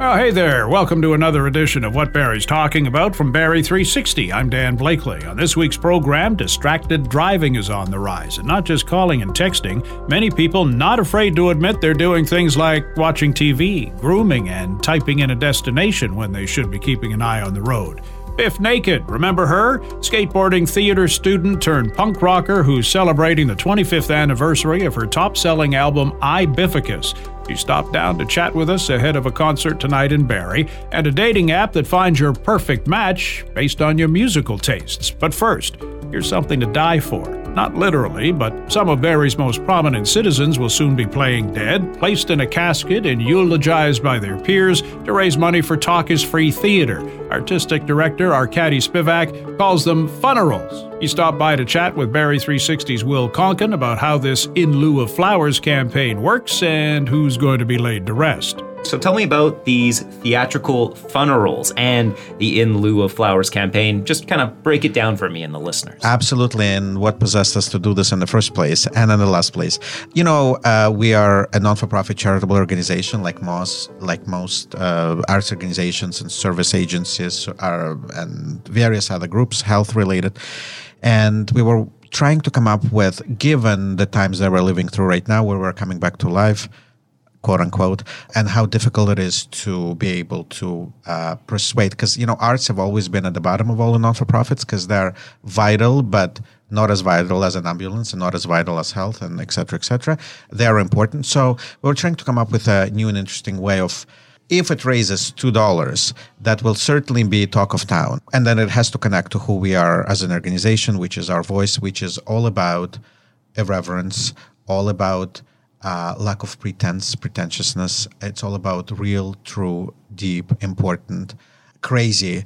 Oh, hey there. Welcome to another edition of What Barrie's Talking About from Barrie 360. I'm Dan Blakely. On this week's program, distracted driving is on the rise, and not just calling and texting. Many people not afraid to admit they're doing things like watching TV, grooming, and typing in a destination when they should be keeping an eye on the road. Bif Naked, remember her? Skateboarding theater student turned punk rocker who's celebrating the 25th anniversary of her top selling album, I Bificus. She stopped down to chat with us ahead of a concert tonight in Barrie, and a dating app that finds your perfect match based on your musical tastes. But first, here's something to die for. Not literally, but some of Barrie's most prominent citizens will soon be playing dead, placed in a casket, and eulogized by their peers to raise money for Talk is Free Theatre. Artistic director Arkady Spivak calls them funerals. He stopped by to chat with Barrie 360's Will Konken about how this In Lieu of Flowers campaign works and who's going to be laid to rest. So tell me about these theatrical funerals and the In Lieu of Flowers campaign. Just kind of break it down for me and the listeners. Absolutely, and what possessed us to do this in the first place and in the last place. You know, uh, we are a non-for-profit charitable organization, like most, like most uh, arts organizations and service agencies are, and various other groups, health-related, and we were trying to come up with, given the times that we're living through right now, where we're coming back to life quote unquote, and how difficult it is to be able to uh, persuade. Because, you know, arts have always been at the bottom of all the non for profits because they're vital, but not as vital as an ambulance and not as vital as health and et cetera, et cetera. They are important. So we're trying to come up with a new and interesting way of if it raises two dollars, that will certainly be talk of town. And then it has to connect to who we are as an organization, which is our voice, which is all about irreverence, all about uh, lack of pretense, pretentiousness. It's all about real, true, deep, important, crazy.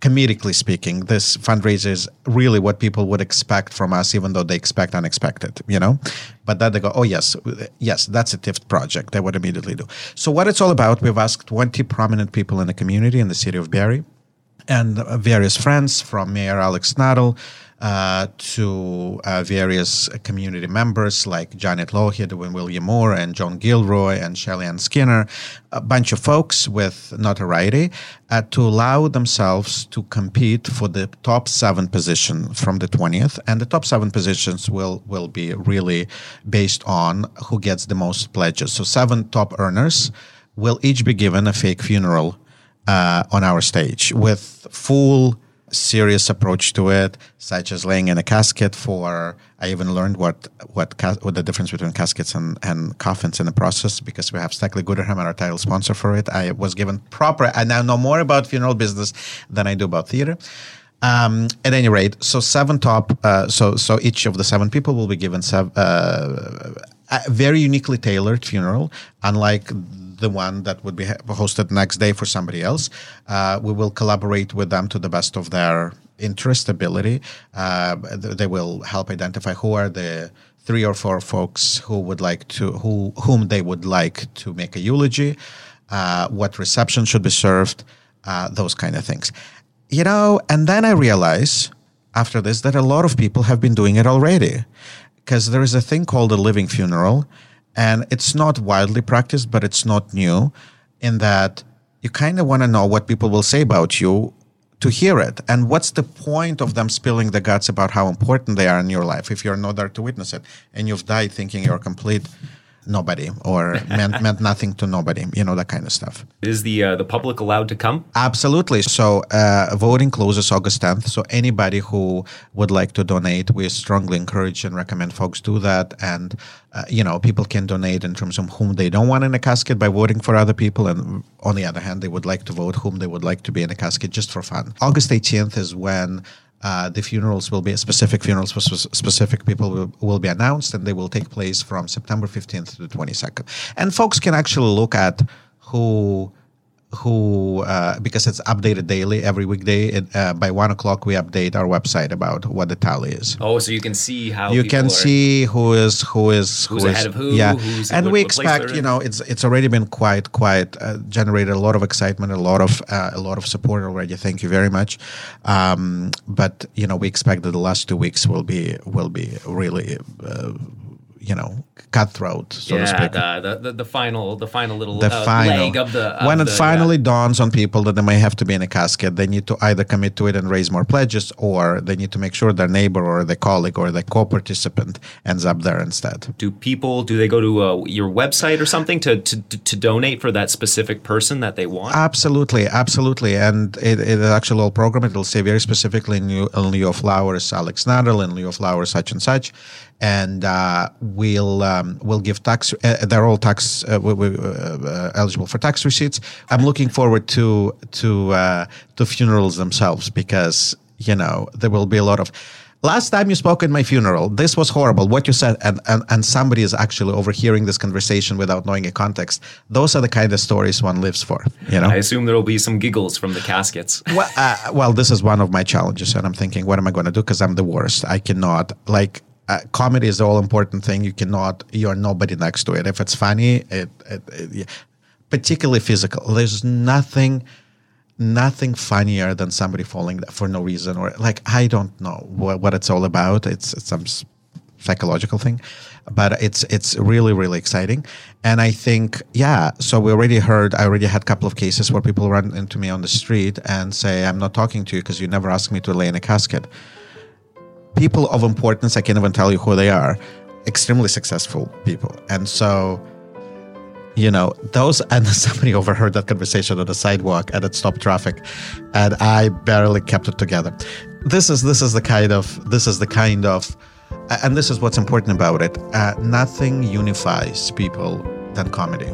Comedically speaking, this fundraiser is really what people would expect from us, even though they expect unexpected, you know? But then they go, oh, yes, yes, that's a TIFT project. They would immediately do. So, what it's all about, we've asked 20 prominent people in the community in the city of Barrie and various friends from Mayor Alex Nuttall to uh, various community members like Janet Lougheed, William Moore, and John Gilroy, and Shelly Ann Skinner, a bunch of folks with notoriety, uh, to allow themselves to compete for the top seven position from the 20th. And the top seven positions will, will be really based on who gets the most pledges. So, seven top earners will each be given a fake funeral uh, on our stage with full serious approach to it, such as laying in a casket for. I even learned what what, what the difference between caskets and, and coffins in the process because we have Steckley Gooderham, and our title sponsor for it. I was given proper. I now know more about funeral business than I do about theater. Um, at any rate, so seven top. Uh, so so each of the seven people will be given seven, uh, a very uniquely tailored funeral, unlike the one that would be hosted next day for somebody else. Uh, we will collaborate with them to the best of their interest ability. Uh, they will help identify who are the three or four folks who would like to who whom they would like to make a eulogy, uh, what reception should be served, uh, those kind of things. You know, and then I realize after this that a lot of people have been doing it already because there is a thing called a living funeral and it's not widely practiced, but it's not new in that you kind of want to know what people will say about you to hear it. And what's the point of them spilling the guts about how important they are in your life if you're not there to witness it and you've died thinking you're complete nobody or meant meant nothing to nobody you know that kind of stuff. Is the uh, the public allowed to come? Absolutely. So uh, voting closes august 10th so anybody who would like to donate we strongly encourage and recommend folks do that. And uh, you know people can donate in terms of whom they don't want in a casket by voting for other people. And on the other hand they would like to vote whom they would like to be in a casket just for fun. August 18th is when uh, the funerals will be specific funerals for specific people will, will, be announced and they will take place from September 15th to the 22nd. And folks can actually look at who who uh, because it's updated daily every weekday it, uh, by one o'clock we update our website about what the tally is. Oh so you can see how you can see who is who is who's who ahead of who yeah. and what, we expect you know it's it's already been quite quite uh, generated a lot of excitement a lot of uh, a lot of support already. Thank you very much. Um, but you know we expect that the last two weeks will be will be really uh, you know, cutthroat, so yeah, to speak. The, the, the final the final little the uh, final leg of the of when it the- finally yeah. dawns on people that they may have to be in a casket they need to either commit to it and raise more pledges or they need to make sure their neighbor or their colleague or their co-participant ends up there instead do people do they go to uh, your website or something to, to to donate for that specific person that they want? absolutely absolutely and it, it actually all program it'll say very specifically in lieu, in lieu of flowers alex nuttall in lieu of flowers such and such and uh, we'll um, we'll give tax. Uh, they're all tax uh, we, we, uh, eligible for tax receipts. I'm looking forward to to uh, to funerals themselves because you know there will be a lot of. Last time you spoke at my funeral, this was horrible. What you said, and, and, and somebody is actually overhearing this conversation without knowing a context. Those are the kind of stories one lives for. You know. I assume there will be some giggles from the caskets. Well, uh, well, this is one of my challenges, and I'm thinking, what am I going to do? Because I'm the worst. I cannot like. Uh, comedy is the all important thing. You cannot. You are nobody next to it. If it's funny, it, it, it yeah. particularly physical. There's nothing, nothing funnier than somebody falling for no reason or like I don't know what, what it's all about. It's, it's some psychological thing, but it's it's really really exciting. And I think yeah. So we already heard. I already had a couple of cases where people run into me on the street and say, "I'm not talking to you because you never asked me to lay in a casket." People of importance, I can't even tell you who they are. Extremely successful people, and so you know those and somebody overheard that conversation on the sidewalk and it stopped traffic and i barely kept it together. This is this is the kind of this is the kind of and this is what's important about it. Uh, nothing unifies people than comedy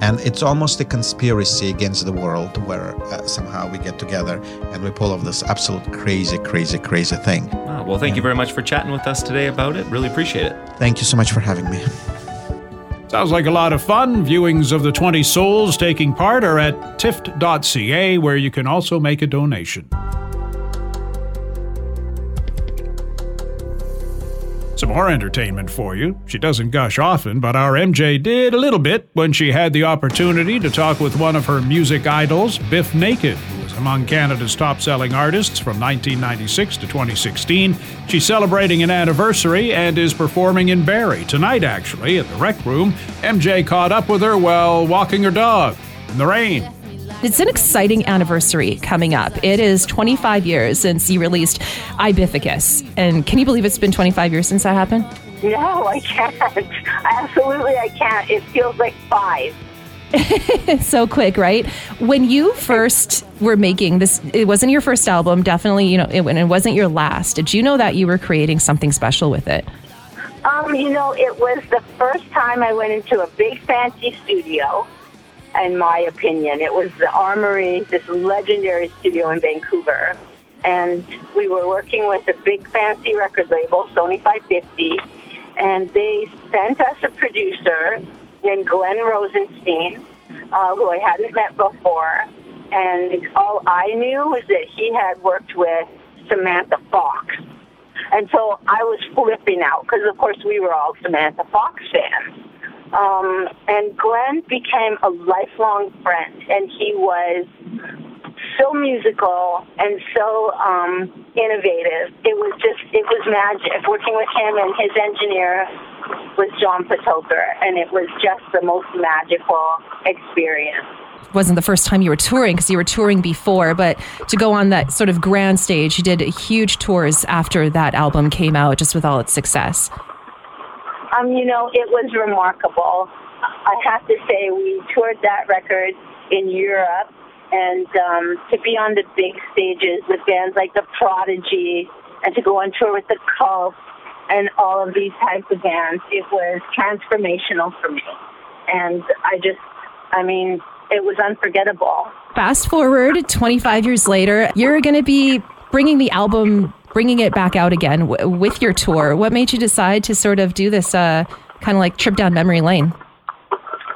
and it's almost a conspiracy against the world where uh, somehow we get together and we pull off this absolute crazy crazy crazy thing Ah, well, thank you very much for chatting with us today about it. Really appreciate it. thank you so much for having me Sounds like a lot of fun. Viewings of the 20 souls taking part are at tift.ca, where you can also make a donation. Some more entertainment for you. She doesn't gush often, but our MJ did a little bit when she had the opportunity to talk with one of her music idols, Bif Naked, who was among Canada's top selling artists from 1996 to 2016. She's celebrating an anniversary and is performing in Barrie tonight, actually, at the Rec Room. MJ caught up with her while walking her dog in the rain. It's an exciting anniversary coming up. It is 25 years since you released I Bificus. And can you believe it's been 25 years since that happened? No, I can't. Absolutely, I can't. It feels like five. So quick, right? When you first were making this, it wasn't your first album, definitely, you know, it, it wasn't your last. Did you know that you were creating something special with it? Um, you know, it was the first time I went into a big fancy studio. In my opinion, it was the Armory, this legendary studio in Vancouver, and we were working with a big fancy record label, Sony 550, and they sent us a producer named Glenn Rosenstein, uh, who I hadn't met before, and all I knew was that he had worked with Samantha Fox. And so I was flipping out because, of course, we were all Samantha Fox fans. Um, and Glenn became a lifelong friend, and he was so musical and so um, innovative. It was just, it was magic working with him, and his engineer was John Patoker, and it was just the most magical experience. Wasn't the first time you were touring because you were touring before, but to go on that sort of grand stage, you did huge tours after that album came out, just with all its success. Um, you know, it was remarkable. I have to say, we toured that record in Europe, and um, to be on the big stages with bands like The Prodigy, and to go on tour with The Cult, and all of these types of bands, it was transformational for me. And I just, I mean, it was unforgettable. Fast forward 25 years later, you're going to be bringing the album, bringing it back out again w- with your tour. What made you decide to sort of do this uh, kind of like trip down memory lane?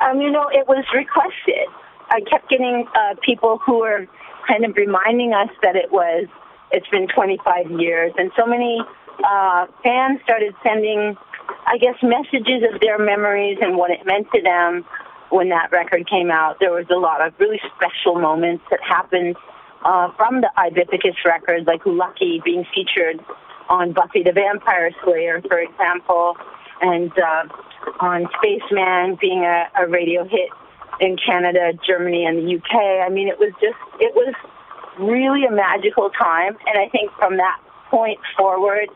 Um, you know, it was requested. I kept getting uh, people who were kind of reminding us that it was, it's been 25 years, and so many uh, fans started sending, I guess, messages of their memories and what it meant to them when that record came out. There was a lot of really special moments that happened uh, from the I Bificus records, like Lucky being featured on Buffy the Vampire Slayer, for example. and uh, on Spaceman being a, a radio hit in Canada, Germany, and the UK. I mean, it was just, it was really a magical time. And I think from that point forward,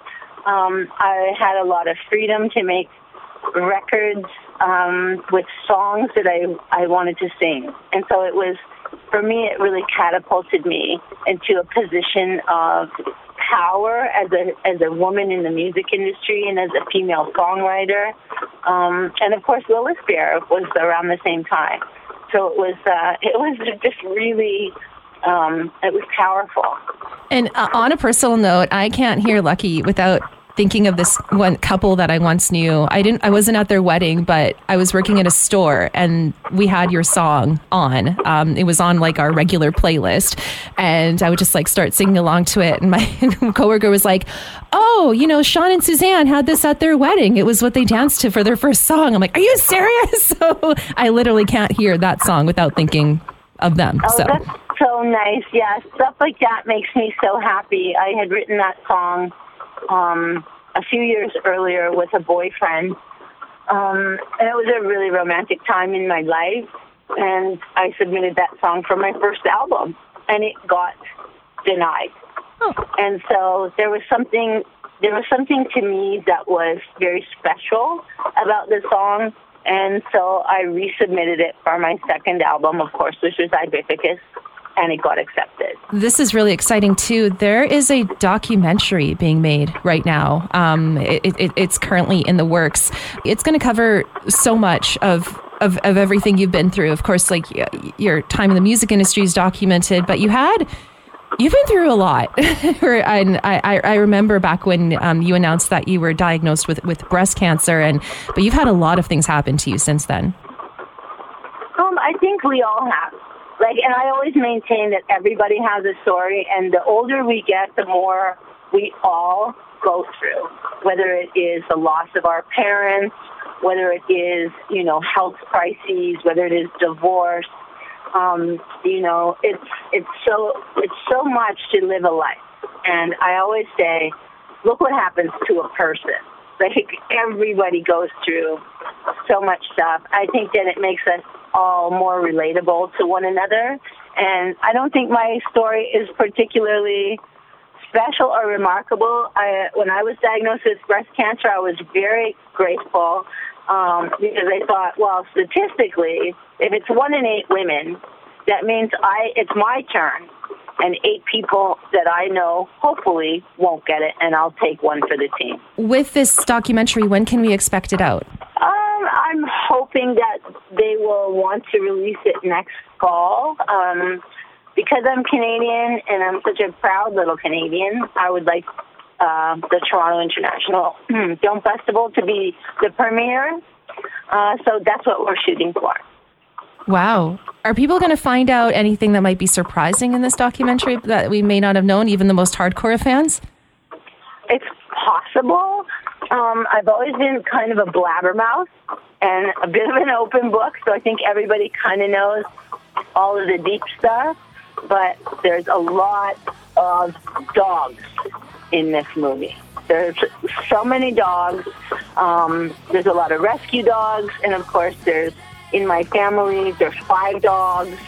um, I had a lot of freedom to make records um, with songs that I, I wanted to sing. And so it was, for me, it really catapulted me into a position of power as a as a woman in the music industry and as a female songwriter. Um, and of course, Lilith Fair was around the same time. So it was uh, it was just really um, it was powerful. And uh, on a personal note, I can't hear Lucky without thinking of this one couple that I once knew. I didn't I wasn't at their wedding, but I was working at a store and we had your song on. Um, it was on like our regular playlist and I would just like start singing along to it and my coworker was like, "Oh, you know, Sean and Suzanne had this at their wedding. It was what they danced to for their first song." I'm like, "Are you serious?" So I literally can't hear that song without thinking of them. Oh, so that's so nice. Yeah, stuff like that makes me so happy. I had written that song um, a few years earlier with a boyfriend. Um, and it was a really romantic time in my life. And I submitted that song for my first album, and it got denied. Oh. And so there was something there was something to me that was very special about the song. And so I resubmitted it for my second album, of course, which was I Bificus and it got accepted. This is really exciting too. There is a documentary being made right now. Um, it, it, it's currently in the works. It's going to cover so much of. Of, of everything you've been through, of course, like your time in the music industry is documented, but you had You've been through a lot. and I, I remember back when um, you announced that you were diagnosed with, with breast cancer, and but you've had a lot of things happen to you since then. Um, I think we all have. Like, and I always maintain that everybody has a story, and the older we get, the more we all go through. Whether it is the loss of our parents, whether it is you know health crises, whether it is divorce, um, you know, it's it's so it's so much to live a life. And I always say, look what happens to a person. Like everybody goes through so much stuff. I think that it makes us all more relatable to one another. And I don't think my story is particularly special or remarkable. I, when I was diagnosed with breast cancer, I was very grateful um, because I thought, well, statistically, if it's one in eight women, that means I it's my turn, and eight people that I know hopefully won't get it, and I'll take one for the team. With this documentary, when can we expect it out? Um, I'm hoping that they will want to release it next fall. Um, because I'm Canadian and I'm such a proud little Canadian, I would like uh, the Toronto International Film Festival to be the premiere. Uh, so that's what we're shooting for. Wow. Are people going to find out anything that might be surprising in this documentary that we may not have known, even the most hardcore fans? It's possible. Um, I've always been kind of a blabbermouth and a bit of an open book, so I think everybody kind of knows all of the deep stuff. But there's a lot of dogs in this movie. There's so many dogs. Um, there's a lot of rescue dogs, and of course, there's in my family, there's five dogs.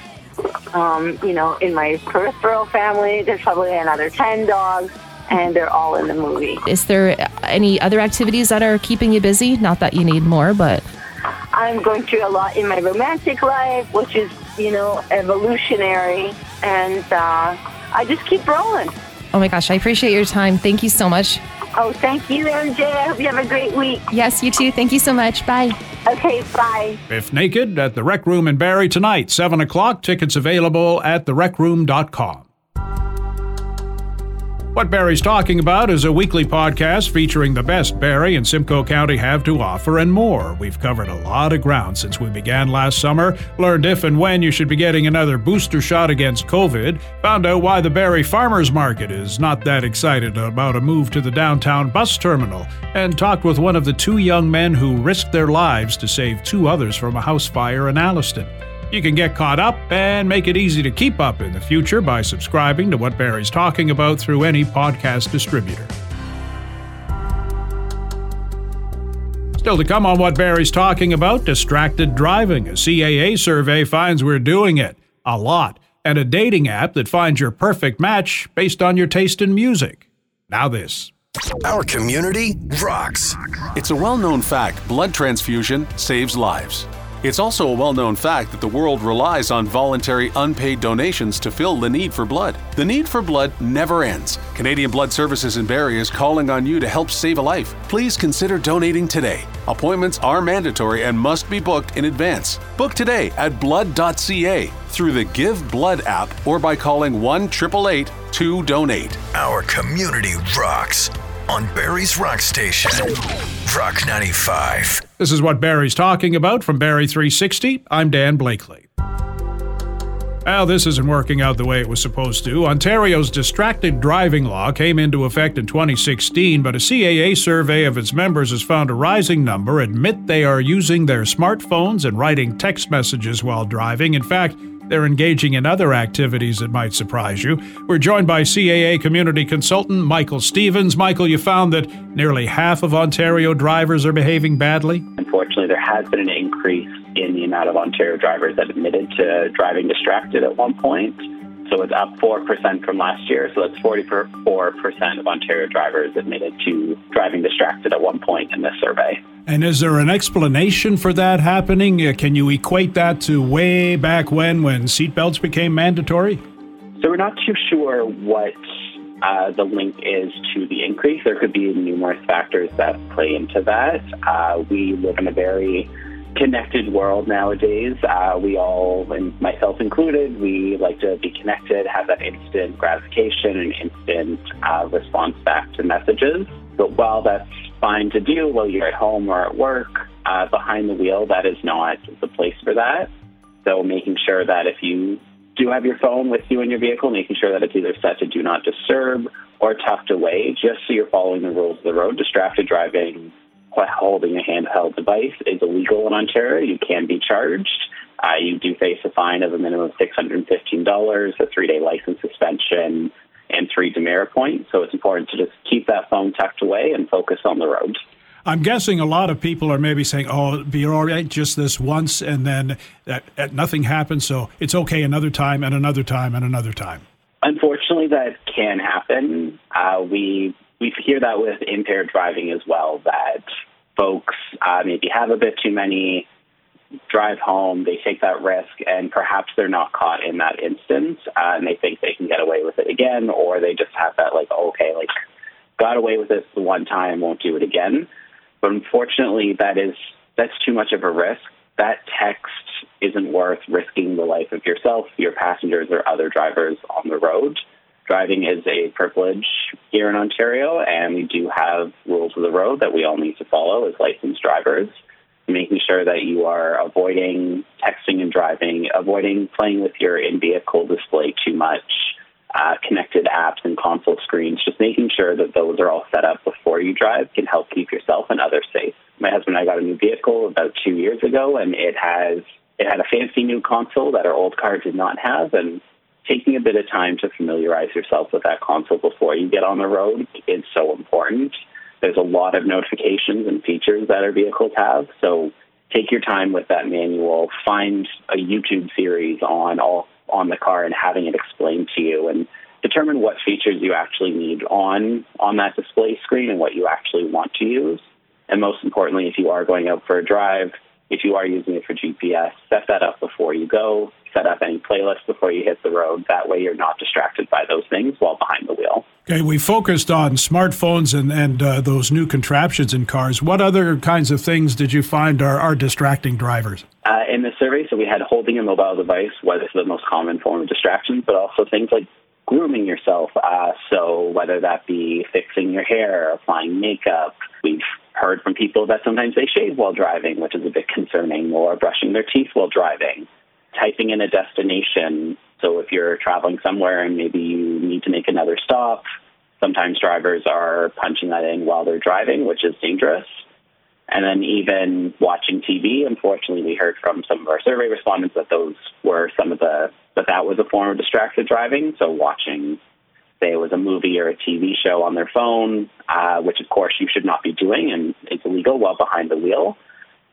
Um, you know, in my peripheral family, there's probably another 10 dogs, and they're all in the movie. Is there any other activities that are keeping you busy? Not that you need more, but. I'm going through a lot in my romantic life, which is, you know, evolutionary, and uh, I just keep rolling. Oh my gosh, I appreciate your time. Thank you so much. Oh, thank you, MJ. I hope you have a great week. Yes, you too. Thank you so much. Bye. Okay, bye. Bif Naked at the Rec Room in Barrie tonight, 7 o'clock. Tickets available at therecroom.com. What Barrie's Talking About is a weekly podcast featuring the best Barrie and Simcoe County have to offer and more. We've covered a lot of ground since we began last summer, learned if and when you should be getting another booster shot against COVID, found out why the Barrie Farmers Market is not that excited about a move to the downtown bus terminal, and talked with one of the two young men who risked their lives to save two others from a house fire in Alliston. You can get caught up and make it easy to keep up in the future by subscribing to what Barrie's talking about through any podcast distributor. Still to come on what Barrie's talking about distracted driving. A CAA survey finds we're doing it a lot, and a dating app that finds your perfect match based on your taste in music. Now, this. Our community rocks. It's a well known fact blood transfusion saves lives. It's also a well known fact that the world relies on voluntary unpaid donations to fill the need for blood. The need for blood never ends. Canadian Blood Services in Barrie is calling on you to help save a life. Please consider donating today. Appointments are mandatory and must be booked in advance. Book today at blood.ca through the Give Blood app or by calling 1 888 2 Donate. Our community rocks on Barrie's Rock Station. Rock 95. This is what Barrie's talking about from Barrie 360. I'm Dan Blakely. Well, this isn't working out the way it was supposed to. Ontario's distracted driving law came into effect in 2016, but a CAA survey of its members has found a rising number admit they are using their smartphones and writing text messages while driving. In fact, they're engaging in other activities that might surprise you. We're joined by CAA community consultant Michael Stevens. Michael, you found that nearly half of Ontario drivers are behaving badly? Unfortunately, there has been an increase in the amount of Ontario drivers that admitted to driving distracted at one point. So it's up 4% from last year. So that's 44% of Ontario drivers admitted to driving distracted at one point in this survey. And is there an explanation for that happening? Uh, can you equate that to way back when, when seatbelts became mandatory? So we're not too sure what uh, the link is to the increase. There could be numerous factors that play into that. Uh, we live in a very connected world nowadays. Uh, we all, and myself included, we like to be connected, have that instant gratification and instant uh, response back to messages. But while that's fine to do while you're at home or at work, uh, behind the wheel, that is not the place for that. So making sure that if you do have your phone with you in your vehicle, making sure that it's either set to do not disturb or tucked away, just so you're following the rules of the road. Distracted driving holding a handheld device is illegal in Ontario. You can be charged. Uh, you do face a fine of a minimum of $615, a three day license suspension, and three demerit points. So it's important to just keep that phone tucked away and focus on the road. I'm guessing a lot of people are maybe saying, "Oh, be all right just this once, and then that, that nothing happens, so it's okay another time and another time and another time." Unfortunately, that can happen. Uh, we we hear that with impaired driving as well. That folks uh, maybe have a bit too many drive home, they take that risk, and perhaps they're not caught in that instance, uh, and they think they can get away with it again, or they just have that like, okay, like got away with this the one time, won't do it again. But unfortunately, that is that's too much of a risk. That text isn't worth risking the life of yourself, your passengers, or other drivers on the road. Driving is a privilege here in Ontario, and we do have rules of the road that we all need to follow as licensed drivers making sure that you are avoiding texting and driving, avoiding playing with your in vehicle display too much, uh, connected apps and console screens, just making sure that those are all set up before you drive can help keep yourself and others safe. My husband and I got a new vehicle about two years ago, and it has it had a fancy new console that our old car did not have, and taking a bit of time to familiarize yourself with that console before you get on the road is so important. There's a lot of notifications and features that our vehicles have. So take your time with that manual. Find a YouTube series on all on the car and having it explained to you and determine what features you actually need on on that display screen and what you actually want to use. And most importantly, if you are going out for a drive, if you are using it for GPS, set that up before you go. Set up any playlist before you hit the road. That way, you're not distracted by those things while behind. Okay, we focused on smartphones and and uh, those new contraptions in cars. What other kinds of things did you find are, are distracting drivers? Uh, in the survey, so we had holding a mobile device was the most common form of distraction, but also things like grooming yourself. Uh, so whether that be fixing your hair, applying makeup, we've heard from people that sometimes they shave while driving, which is a bit concerning, or brushing their teeth while driving. Typing in a destination. So if you're traveling somewhere and maybe you need to make another stop, sometimes drivers are punching that in while they're driving, which is dangerous. And then even watching TV, unfortunately, we heard from some of our survey respondents that those were some of the that that was a form of distracted driving. So watching say it was a movie or a TV show on their phone, uh, which of course you should not be doing and it's illegal while behind the wheel.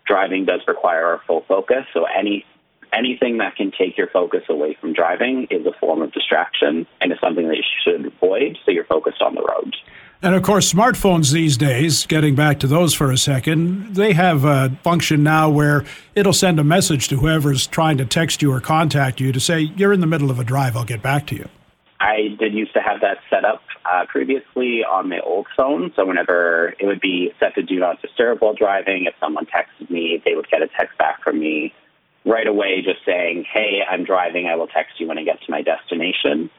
Driving does require our full focus, so any anything that can take your focus away from driving is a form of distraction and is something that you should avoid so you're focused on the road. And of course, smartphones these days, getting back to those for a second, they have a function now where it'll send a message to whoever's trying to text you or contact you to say, You're in the middle of a drive, I'll get back to you. I did used to have that set up uh, previously on my old phone. So whenever it would be set to do not disturb while driving, if someone texted me, they would get a text back from me right away just saying, hey, I'm driving. I will text you when I get to my destination.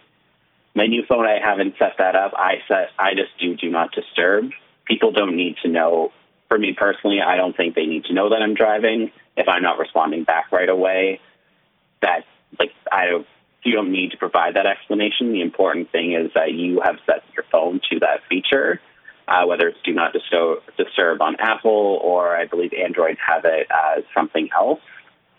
My new phone, I haven't set that up. I set, I just do do not disturb. People don't need to know. For me personally, I don't think they need to know that I'm driving. If I'm not responding back right away, that like I don't, you don't need to provide that explanation. The important thing is that you have set your phone to that feature, uh, whether it's do not disturb, disturb on Apple or I believe Android have it as something else.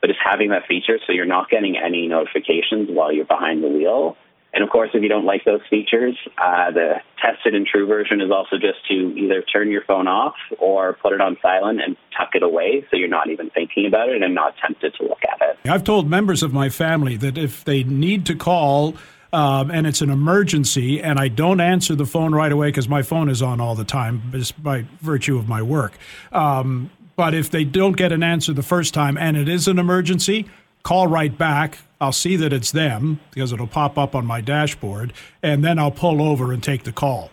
But it's having that feature so you're not getting any notifications while you're behind the wheel and of course, if you don't like those features, uh, the tested and true version is also just to either turn your phone off or put it on silent and tuck it away so you're not even thinking about it and not tempted to look at it. I've told members of my family that if they need to call, um, and it's an emergency, and I don't answer the phone right away because my phone is on all the time, just by virtue of my work. Um, but if they don't get an answer the first time and it is an emergency, call right back. I'll see that it's them because it'll pop up on my dashboard, and then I'll pull over and take the call.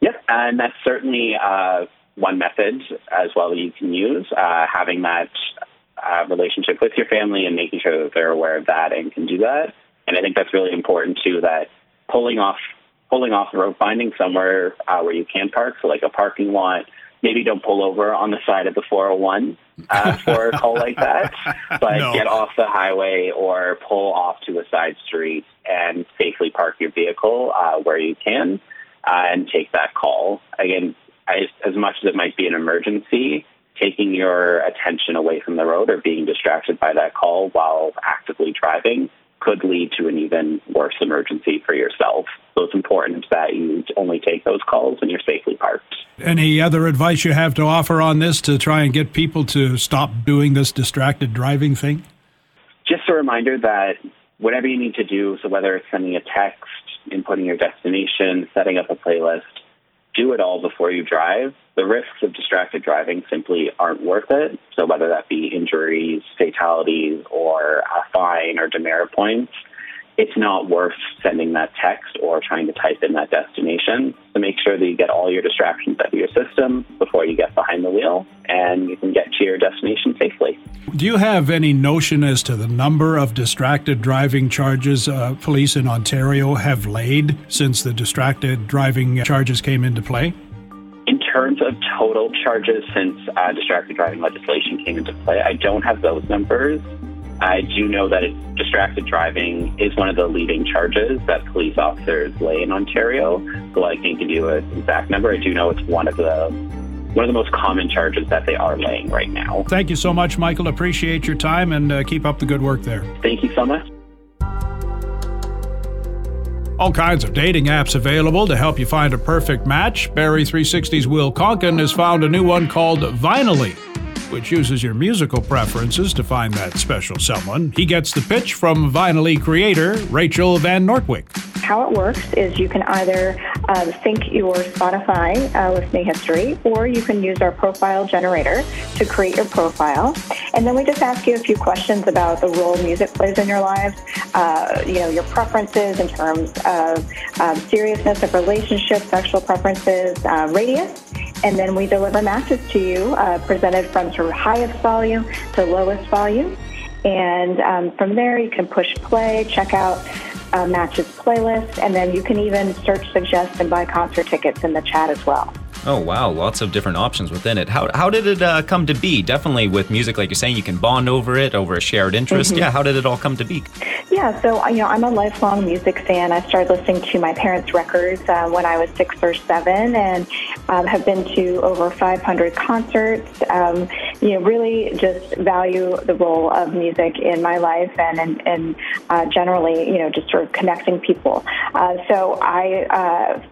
Yep, and that's certainly uh, one method as well that you can use. Uh, having that uh, relationship with your family and making sure that they're aware of that and can do that. And I think that's really important too. That pulling off pulling off the road, finding somewhere uh, where you can park, so like a parking lot maybe don't pull over on the side of the 401 uh, for a call like that, but no. get off the highway or pull off to a side street and safely park your vehicle uh, where you can uh, and take that call. Again, as, as much as it might be an emergency, taking your attention away from the road or being distracted by that call while actively driving could lead to an even worse emergency for yourself. So it's important that you only take those calls when you're safely parked. Any other advice you have to offer on this to try and get people to stop doing this distracted driving thing? Just a reminder that whatever you need to do, so whether it's sending a text, inputting your destination, setting up a playlist, do it all before you drive. The risks of distracted driving simply aren't worth it. So whether that be injuries, fatalities, or a fine or demerit points, it's not worth sending that text or trying to type in that destination. So make sure that you get all your distractions out of your system before you get behind the wheel and you can get to your destination safely. Do you have any notion as to the number of distracted driving charges uh, police in Ontario have laid since the distracted driving charges came into play? In terms of total charges since uh, distracted driving legislation came into play, I don't have those numbers. I do know that distracted driving is one of the leading charges that police officers lay in Ontario. So I can't give you an exact number. I do know it's one of the one of the most common charges that they are laying right now. Thank you so much, Michael. Appreciate your time and uh, keep up the good work there. Thank you so much. All kinds of dating apps available to help you find a perfect match. Barrie 360's Will Konken has found a new one called Vinylly which uses your musical preferences to find that special someone. He gets the pitch from Vinylly creator Rachel Van Nortwick. How it works is you can either uh, sync your Spotify uh, listening history, or you can use our profile generator to create your profile. And then we just ask you a few questions about the role music plays in your lives, uh, you know, your preferences in terms of um, seriousness of relationships, sexual preferences, uh, radius, and then we deliver matches to you uh, presented from sort of highest volume to lowest volume. And um, from there, you can push play, check out uh, matches playlist, and then you can even search, suggest, and buy concert tickets in the chat as well. Oh wow, lots of different options within it. How, how did it uh, come to be? Definitely with music, like you're saying, you can bond over it, over a shared interest. Mm-hmm. Yeah, how did it all come to be? Yeah, so you know, I'm a lifelong music fan. I started listening to my parents' records uh, when I was six or seven, and um, have been to over 500 concerts. Um, you know, really just value the role of music in my life and and, and uh, generally, you know, just sort of connecting people. Uh, so I. Uh,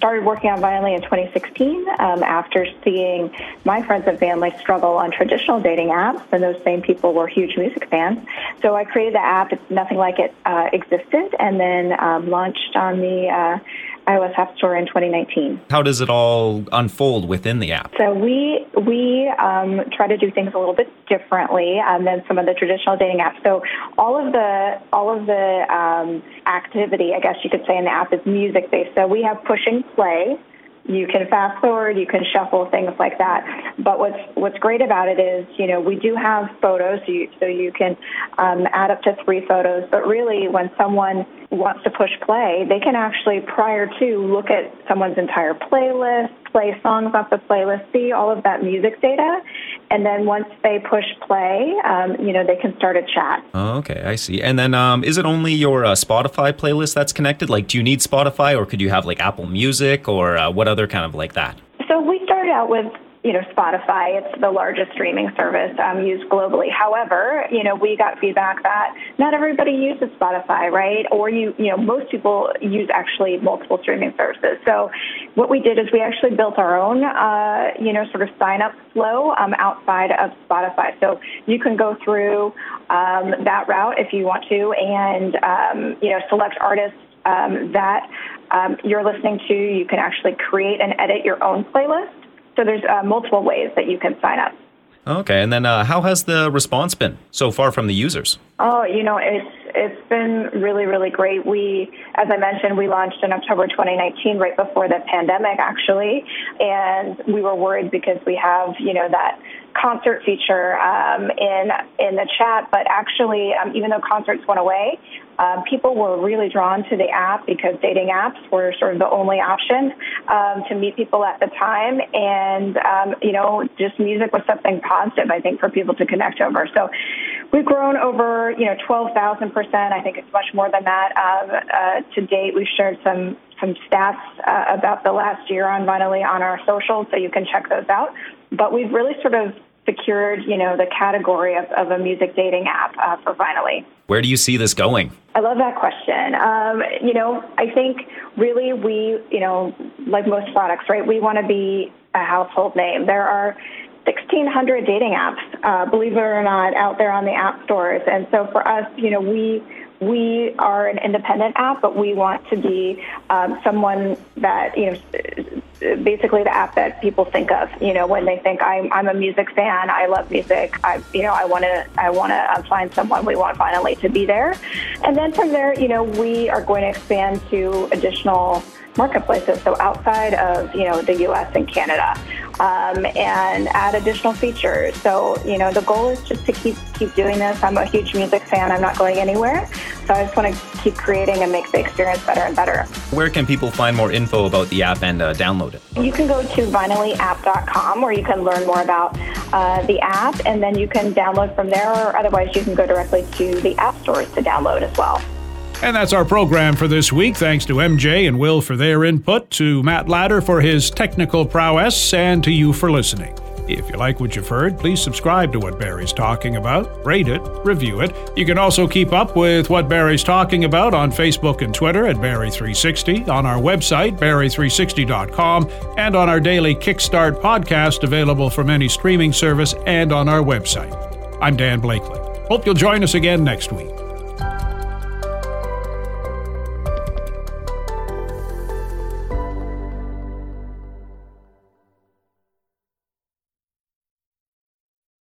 started working on Vinylly in 2016 um, after seeing my friends and family struggle on traditional dating apps, and those same people were huge music fans. So I created the app. It's nothing like it uh, existed, and then um, launched on the uh, iOS App Store in 2019. How does it all unfold within the app? So we we um, try to do things a little bit differently um, than some of the traditional dating apps. So all of the all of the um, activity, I guess you could say, in the app is music based. So we have push and play you can fast forward, you can shuffle, things like that. But what's what's great about it is, you know, we do have photos, so you, so you can um, add up to three photos. But really, when someone wants to push play, they can actually, prior to, look at someone's entire playlist, play songs off the playlist, see all of that music data, and then once they push play, um, you know, they can start a chat. Oh, okay, I see. And then, um, is it only your uh, Spotify playlist that's connected? Like, do you need Spotify, or could you have like Apple Music, or uh, what other kind of like that? So we started out with you know, Spotify, it's the largest streaming service um, used globally. However, you know, we got feedback that not everybody uses Spotify, right? Or you, you know, most people use actually multiple streaming services. So what we did is we actually built our own, uh, you know, sort of sign up flow um, outside of Spotify. So you can go through um, that route if you want to and, um, you know, select artists um, that um, you're listening to. You can actually create and edit your own playlist. So there's uh, multiple ways that you can sign up. Okay, and then uh, how has the response been so far from the users? Oh, you know, it's it's been really really great. We, as I mentioned, we launched in October 2019, right before the pandemic, actually, and we were worried because we have you know that concert feature um, in in the chat, but actually, um, even though concerts went away, um, people were really drawn to the app because dating apps were sort of the only option um, to meet people at the time, and um, you know, just music was something positive, I think, for people to connect over. So we've grown over you know 12,000 percent. I think it's much more than that um, uh, to date. We've shared some some stats uh, about the last year on Vinylly on our socials, so you can check those out. But we've really sort of secured, you know, the category of, of a music dating app uh, for Vinylly. Where do you see this going? I love that question. Um, you know, I think really we, you know, like most products, right, we want to be a household name. There are 1,600 dating apps, uh, believe it or not, out there on the app stores. And so for us, you know, we we are an independent app, but we want to be um, someone that you know, basically the app that people think of. You know, when they think I'm I'm a music fan, I love music. I you know I want to I want to find someone. We want Vinylly to be there, and then from there, you know, we are going to expand to additional marketplaces, so outside of you know the U.S. and Canada, um, and add additional features. So you know the goal is just to keep keep doing this. I'm a huge music fan. I'm not going anywhere, so I just want to keep creating and make the experience better and better. Where can people find more info about the app and uh, download it? You can go to vinyllyapp.com where you can learn more about uh, the app, and then you can download from there, or otherwise you can go directly to the app stores to download as well. And that's our program for this week. Thanks to MJ and Will for their input, to Matt Ladder for his technical prowess, and to you for listening. If you like what you've heard, please subscribe to what Barrie's talking about, rate it, review it. You can also keep up with what Barrie's talking about on Facebook and Twitter at Barrie360, on our website, Barrie360.com, and on our daily Kickstart podcast available from any streaming service and on our website. I'm Dan Blakely. Hope you'll join us again next week.